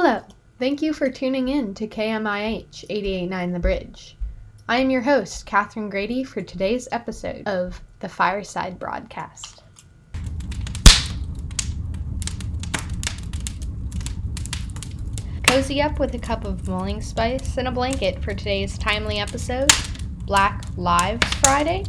Hello, thank you for tuning in to KMIH 889 The Bridge. I am your host, Catherine Grady, for today's episode of the Fireside Broadcast. Cozy up with a cup of mulling spice and a blanket for today's timely episode, Black Lives Friday.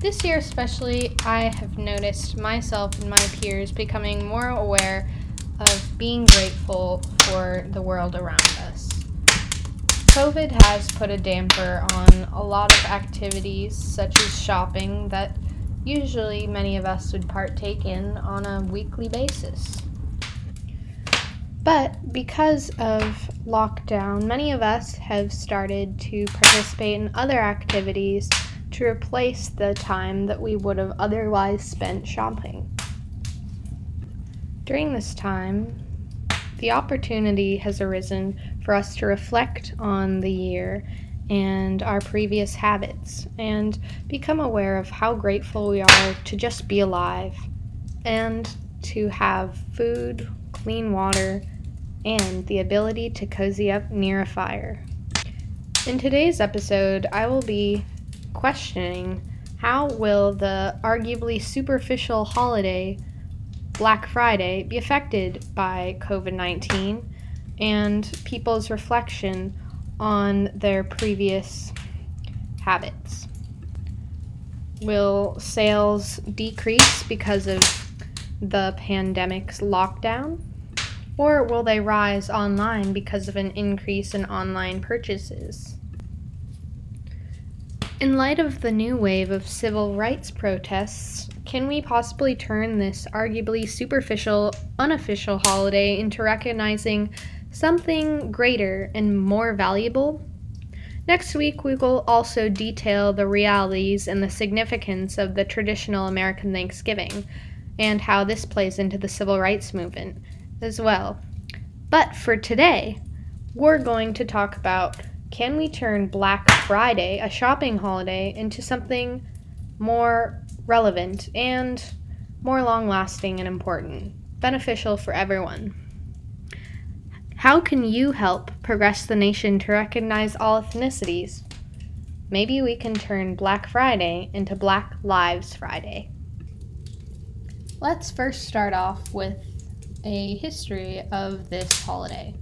This year, especially, I have noticed myself and my peers becoming more aware of being grateful for the world around us. COVID has put a damper on a lot of activities, such as shopping, that usually many of us would partake in on a weekly basis. But because of lockdown, many of us have started to participate in other activities to replace the time that we would have otherwise spent shopping. During this time, the opportunity has arisen for us to reflect on the year and our previous habits and become aware of how grateful we are to just be alive and to have food, clean water, and the ability to cozy up near a fire. In today's episode, I will be questioning how will the arguably superficial holiday Black Friday be affected by COVID 19 and people's reflection on their previous habits? Will sales decrease because of the pandemic's lockdown? Or will they rise online because of an increase in online purchases? In light of the new wave of civil rights protests, can we possibly turn this arguably superficial, unofficial holiday into recognizing something greater and more valuable? Next week, we will also detail the realities and the significance of the traditional American Thanksgiving and how this plays into the civil rights movement as well. But for today, we're going to talk about can we turn Black Friday, a shopping holiday, into something more relevant and more long lasting and important, beneficial for everyone? How can you help progress the nation to recognize all ethnicities? Maybe we can turn Black Friday into Black Lives Friday. Let's first start off with a history of this holiday.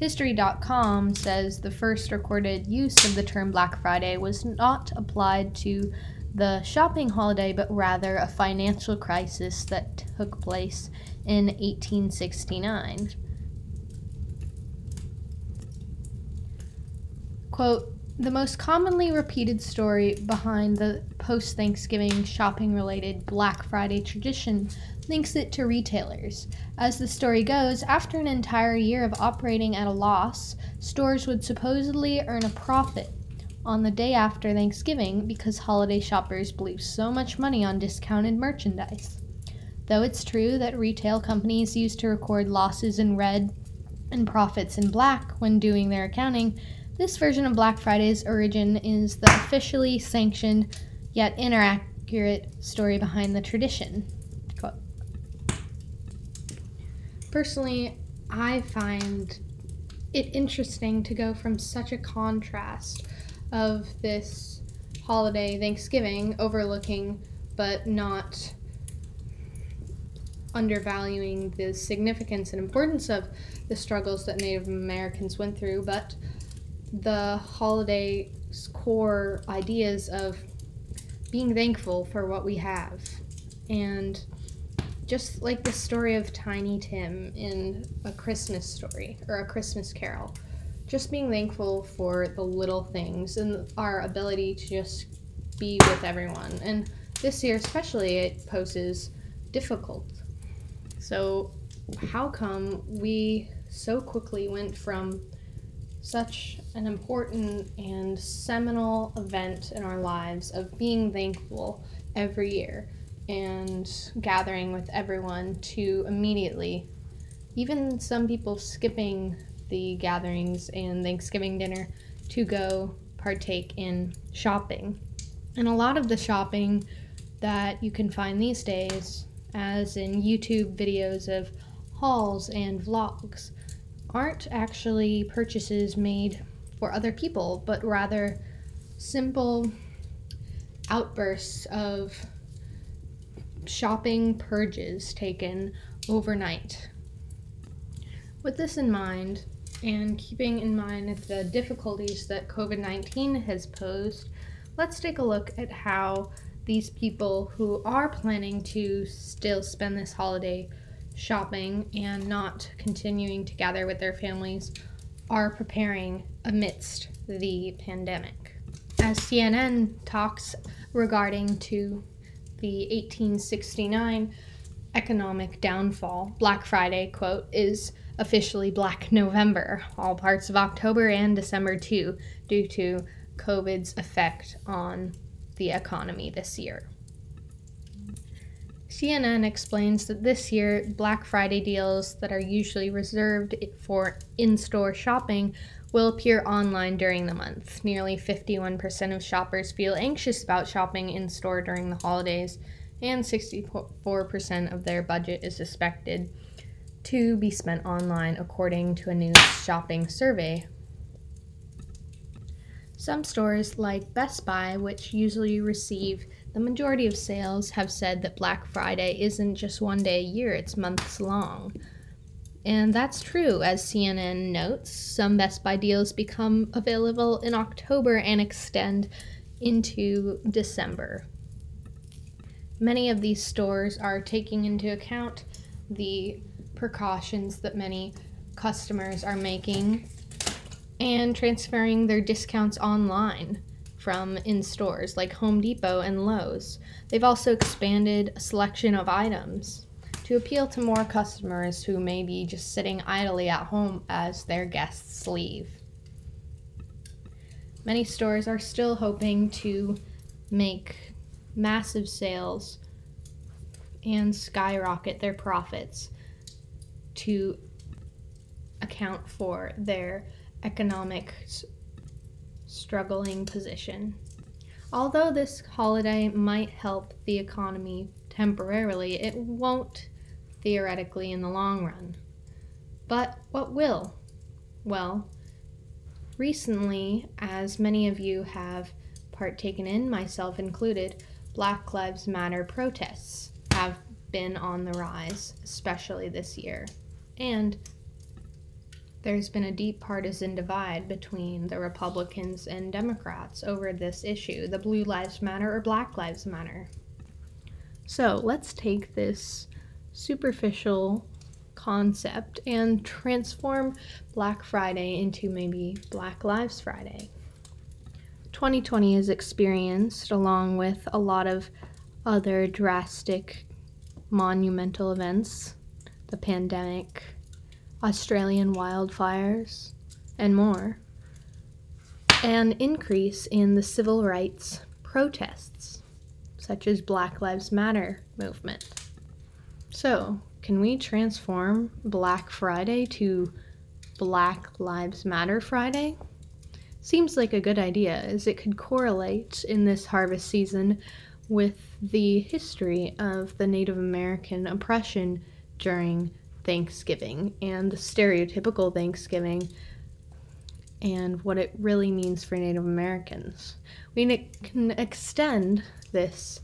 History.com says the first recorded use of the term Black Friday was not applied to the shopping holiday, but rather a financial crisis that took place in 1869. Quote, the most commonly repeated story behind the post Thanksgiving shopping related Black Friday tradition links it to retailers. As the story goes, after an entire year of operating at a loss, stores would supposedly earn a profit on the day after Thanksgiving because holiday shoppers blew so much money on discounted merchandise. Though it's true that retail companies used to record losses in red and profits in black when doing their accounting, this version of Black Friday's origin is the officially sanctioned yet inaccurate story behind the tradition. Personally, I find it interesting to go from such a contrast of this holiday, Thanksgiving, overlooking but not undervaluing the significance and importance of the struggles that Native Americans went through, but the holiday's core ideas of being thankful for what we have and just like the story of Tiny Tim in A Christmas Story or A Christmas Carol. Just being thankful for the little things and our ability to just be with everyone. And this year, especially, it poses difficult. So, how come we so quickly went from such an important and seminal event in our lives of being thankful every year and gathering with everyone to immediately, even some people skipping the gatherings and Thanksgiving dinner to go partake in shopping. And a lot of the shopping that you can find these days, as in YouTube videos of hauls and vlogs aren't actually purchases made for other people, but rather simple outbursts of shopping purges taken overnight. With this in mind, and keeping in mind the difficulties that COVID 19 has posed, let's take a look at how these people who are planning to still spend this holiday shopping and not continuing to gather with their families are preparing amidst the pandemic. As CNN talks regarding to the 1869 economic downfall, Black Friday, quote, is officially Black November, all parts of October and December too, due to COVID's effect on the economy this year. CNN explains that this year, Black Friday deals that are usually reserved for in store shopping will appear online during the month. Nearly 51% of shoppers feel anxious about shopping in store during the holidays, and 64% of their budget is suspected to be spent online, according to a new shopping survey. Some stores, like Best Buy, which usually receive the majority of sales, have said that Black Friday isn't just one day a year, it's months long. And that's true, as CNN notes. Some Best Buy deals become available in October and extend into December. Many of these stores are taking into account the precautions that many customers are making and transferring their discounts online from in stores like Home Depot and Lowe's. They've also expanded a selection of items to appeal to more customers who may be just sitting idly at home as their guests leave. Many stores are still hoping to make massive sales and skyrocket their profits to account for their economic struggling position. Although this holiday might help the economy temporarily, it won't theoretically in the long run. But what will? Well, recently, as many of you have partaken in, myself included, Black Lives Matter protests have been on the rise, especially this year and there's been a deep partisan divide between the Republicans and Democrats over this issue the Blue Lives Matter or Black Lives Matter. So let's take this superficial concept and transform Black Friday into maybe Black Lives Friday. 2020 is experienced, along with a lot of other drastic, monumental events, the pandemic, Australian wildfires, and more. An increase in the civil rights protests, such as Black Lives Matter movement. So, can we transform Black Friday to Black Lives Matter Friday? Seems like a good idea, as it could correlate in this harvest season with the history of the Native American oppression during Thanksgiving and the stereotypical Thanksgiving and what it really means for Native Americans. We can extend this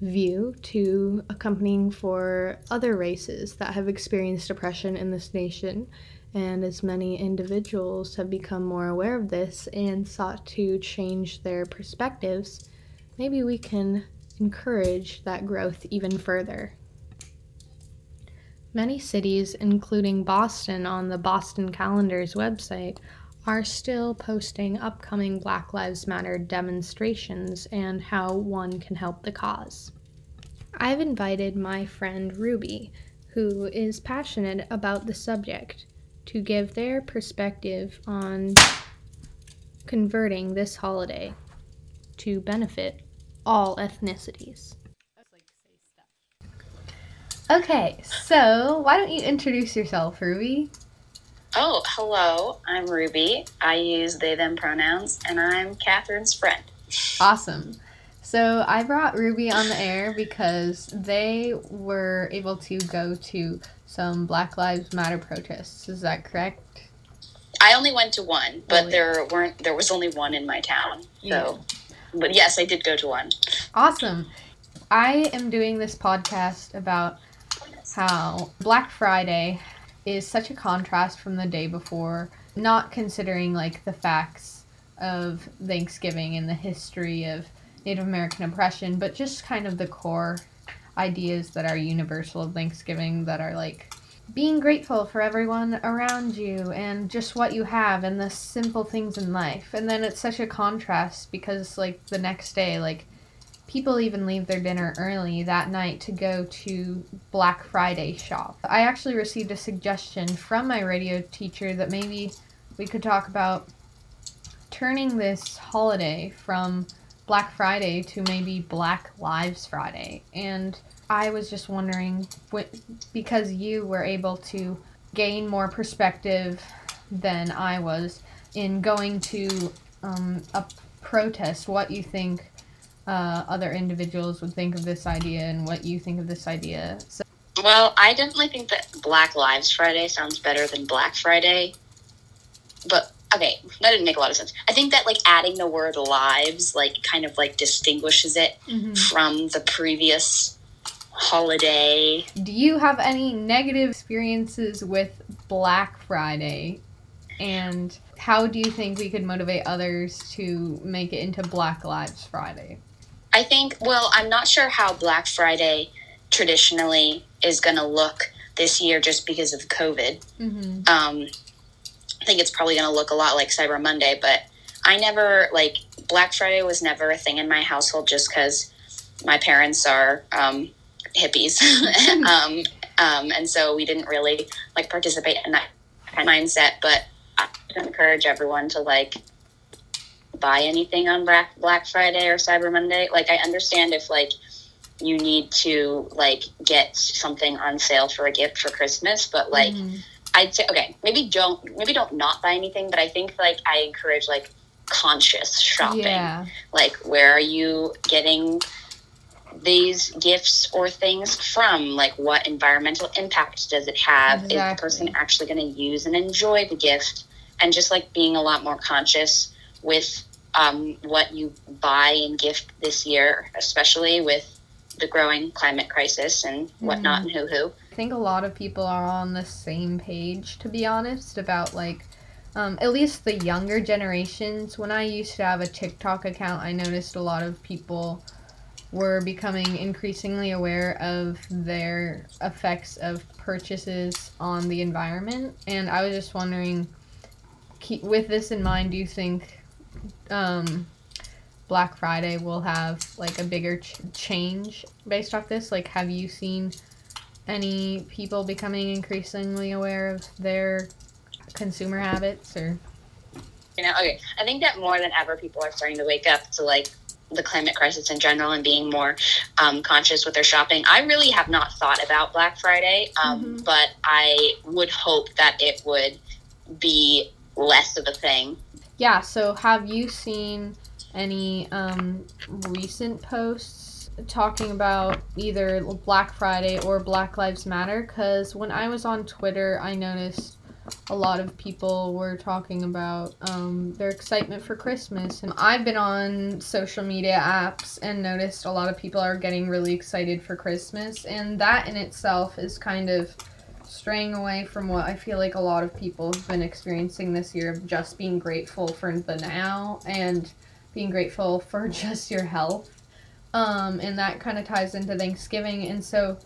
view to accompanying for other races that have experienced oppression in this nation. And as many individuals have become more aware of this and sought to change their perspectives, maybe we can encourage that growth even further. Many cities, including Boston on the Boston Calendar's website, are still posting upcoming Black Lives Matter demonstrations and how one can help the cause. I've invited my friend Ruby, who is passionate about the subject, to give their perspective on converting this holiday to benefit all ethnicities. Okay, so why don't you introduce yourself, Ruby? Oh, hello. I'm Ruby. I use they, them pronouns, and I'm Catherine's friend. Awesome. So I brought Ruby on the air because they were able to go to some Black Lives Matter protests. Is that correct? I only went to one, but Oh, there weren't. There was only one in my town. So, but yes, I did go to one. Awesome. I am doing this podcast about how Black Friday is such a contrast from the day before, not considering like the facts of Thanksgiving and the history of Native American oppression, but just kind of the core ideas that are universal of Thanksgiving that are like being grateful for everyone around you and just what you have and the simple things in life. And then it's such a contrast because like the next day like people even leave their dinner early that night to go to Black Friday shop. I actually received a suggestion from my radio teacher that maybe we could talk about turning this holiday from Black Friday to maybe Black Lives Friday. And I was just wondering, wh- because you were able to gain more perspective than I was in going to um, a protest, what you think uh, other individuals would think of this idea and what you think of this idea. So, Well, I definitely think that Black Lives Friday sounds better than Black Friday. But okay, that didn't make a lot of sense. I think that like adding the word lives like kind of like distinguishes it from the previous holiday. do you have any negative experiences with Black Friday? And how do you think we could motivate others to make it into Black Lives Friday? I think well, I'm not sure how Black Friday traditionally is going to look this year just because of COVID. Mm-hmm. um, I think it's probably going to look a lot like Cyber Monday, but I never like Black Friday was never a thing in my household just because my parents are um, hippies, um, um, and so we didn't really like participate in that mindset. But I encourage everyone to like buy anything on Black Black Friday or Cyber Monday. Like I understand if like you need to like get something on sale for a gift for Christmas, but like. Mhm. I'd say okay, maybe don't maybe don't not buy anything, but I think like I encourage like conscious shopping. Yeah. Like where are you getting these gifts or things from? Like what environmental impact does it have? Is the person actually going to use and enjoy the gift? And just like being a lot more conscious with um, what you buy and gift this year, especially with the growing climate crisis and whatnot and hoo hoo. I think a lot of people are on the same page, to be honest, about like, um, at least the younger generations. When I used to have a TikTok account, I noticed a lot of people were becoming increasingly aware of their effects of purchases on the environment. And I was just wondering, keep, with this in mind, do you think um, Black Friday will have like a bigger ch- change based off this? Like, have you seen any people becoming increasingly aware of their consumer habits or You know, okay. I think that more than ever, people are starting to wake up to like the climate crisis in general and being more um, conscious with their shopping. I really have not thought about Black Friday, um, Mhm. but I would hope that it would be less of a thing. Yeah so have you seen any um, recent posts talking about either black friday or black lives matter? Because when i was on twitter i noticed a lot of people were talking about um, their excitement for christmas. And i've been on social media apps and noticed a lot of people are getting really excited for christmas. And that in itself is kind of straying away from what I feel like a lot of people have been experiencing this year of just being grateful for the now and being grateful for just your health. Um, and that kind of ties into Thanksgiving. And so,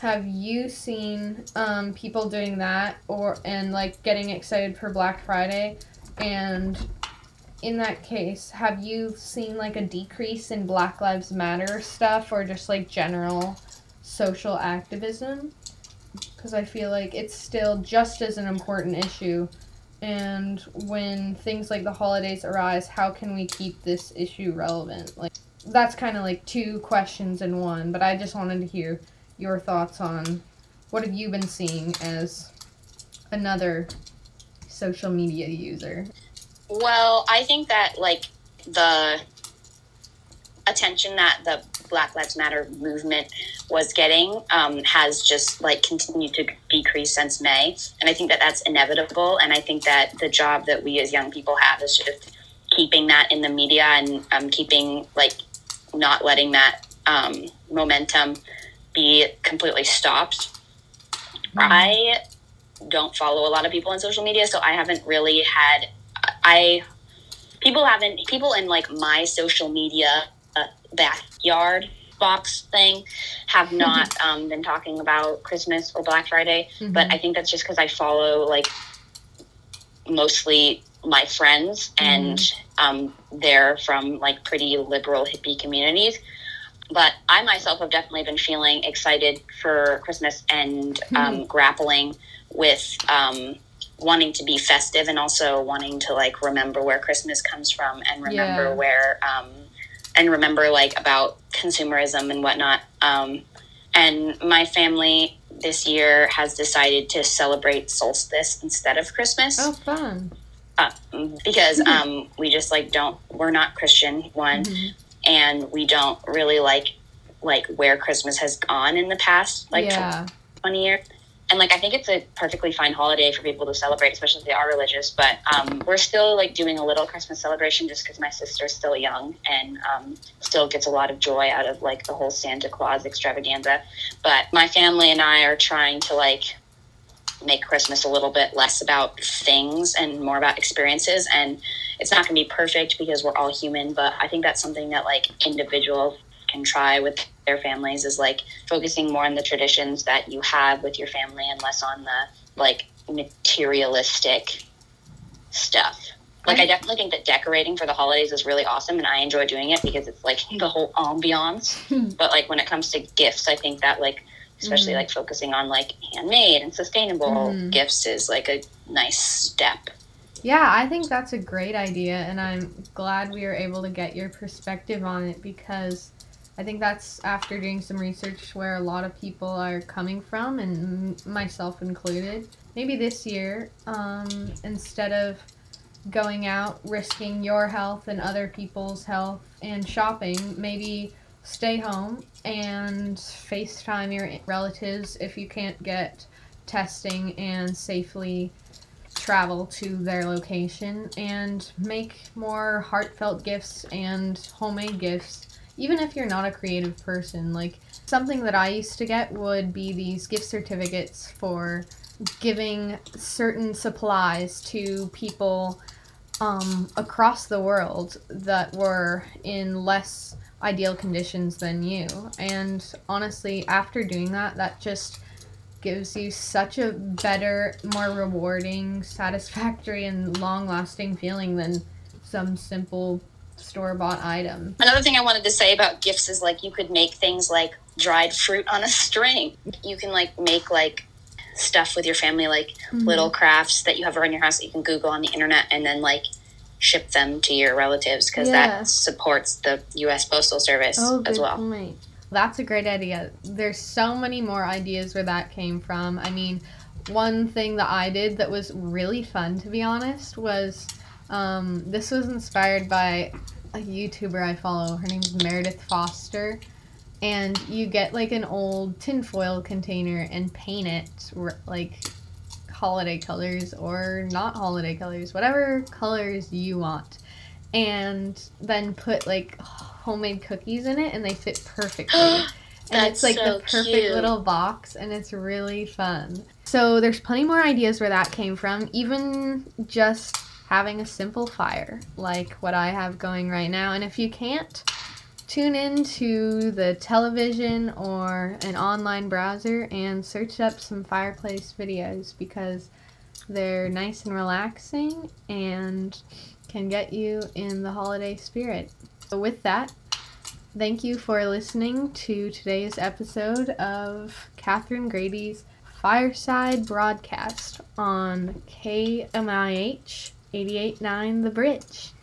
have you seen um, people doing that or and like getting excited for Black Friday? And in that case, have you seen like a decrease in Black Lives Matter stuff or just like general social activism? Because I feel like it's still just as an important issue. And when things like the holidays arise, how can we keep this issue relevant? Like that's kind of like two questions in one. But I just wanted to hear your thoughts on what have you been seeing as another social media user. Well, I think that like the attention that the Black Lives Matter movement was getting um, has just like continued to decrease since May, and I think that that's inevitable. And I think that the job that we as young people have is just keeping that in the media and um, keeping like not letting that um, momentum be completely stopped. Mm-hmm. I don't follow a lot of people on social media, so I haven't really had I people haven't people in like my social media uh, backyard box thing have not um, been talking about Christmas or Black Friday, mm-hmm. but I think that's just because I follow like mostly my friends mm-hmm. and um, they're from like pretty liberal hippie communities. But I myself have definitely been feeling excited for Christmas and mm-hmm. um, grappling with um, wanting to be festive and also wanting to like remember where Christmas comes from and remember yeah. where um, and remember like about consumerism and whatnot. Um, and my family this year has decided to celebrate solstice instead of Christmas. Oh, fun! Uh, because um, we just like don't we're not Christian one, mm-hmm. and we don't really like like where Christmas has gone in the past like yeah. twenty years and like I think it's a perfectly fine holiday for people to celebrate, especially if they are religious. But um, we're still like doing a little Christmas celebration just because my sister's still young and um, still gets a lot of joy out of like the whole Santa Claus extravaganza. But my family and I are trying to like make Christmas a little bit less about things and more about experiences. And it's not going to be perfect because we're all human, but I think that's something that like individuals can try with their families is like focusing more on the traditions that you have with your family and less on the like materialistic stuff. Like I definitely think that decorating for the holidays is really awesome and I enjoy doing it because it's like the whole ambiance. but like when it comes to gifts, I think that like especially mm like focusing on like handmade and sustainable mm gifts is like a nice step. Yeah, I think that's a great idea and I'm glad we were able to get your perspective on it because I think that's after doing some research where a lot of people are coming from, and myself included. Maybe this year, um, instead of going out risking your health and other people's health and shopping, maybe stay home and FaceTime your relatives if you can't get testing and safely travel to their location and make more heartfelt gifts and homemade gifts even if you're not a creative person, like something that I used to get would be these gift certificates for giving certain supplies to people um, across the world that were in less ideal conditions than you. And honestly, after doing that, that just gives you such a better, more rewarding, satisfactory, and long lasting feeling than some simple store bought item. Another thing I wanted to say about gifts is like you could make things like dried fruit on a string. You can like make like stuff with your family, like mm-hmm. little crafts that you have around your house that you can Google on the internet and then like ship them to your relatives because yeah. that supports the U.S. Postal Service oh, as well. Point. That's a great idea. There's so many more ideas where that came from. I mean, one thing that I did that was really fun, to be honest, was um, this was inspired by a YouTuber I follow. Her name is Meredith Foster. And you get like an old tinfoil container and paint it like holiday colors or not holiday colors, whatever colors you want. And then put like homemade cookies in it and they fit perfectly. and it's like so the perfect cute. little box and it's really fun. So there's plenty more ideas where that came from. Even just having a simple fire like what I have going right now. And if you can't, tune in to the television or an online browser and search up some fireplace videos because they're nice and relaxing and can get you in the holiday spirit. So, with that, thank you for listening to today's episode of Catherine Grady's Fireside Broadcast on KMIH 88.9 The Bridge.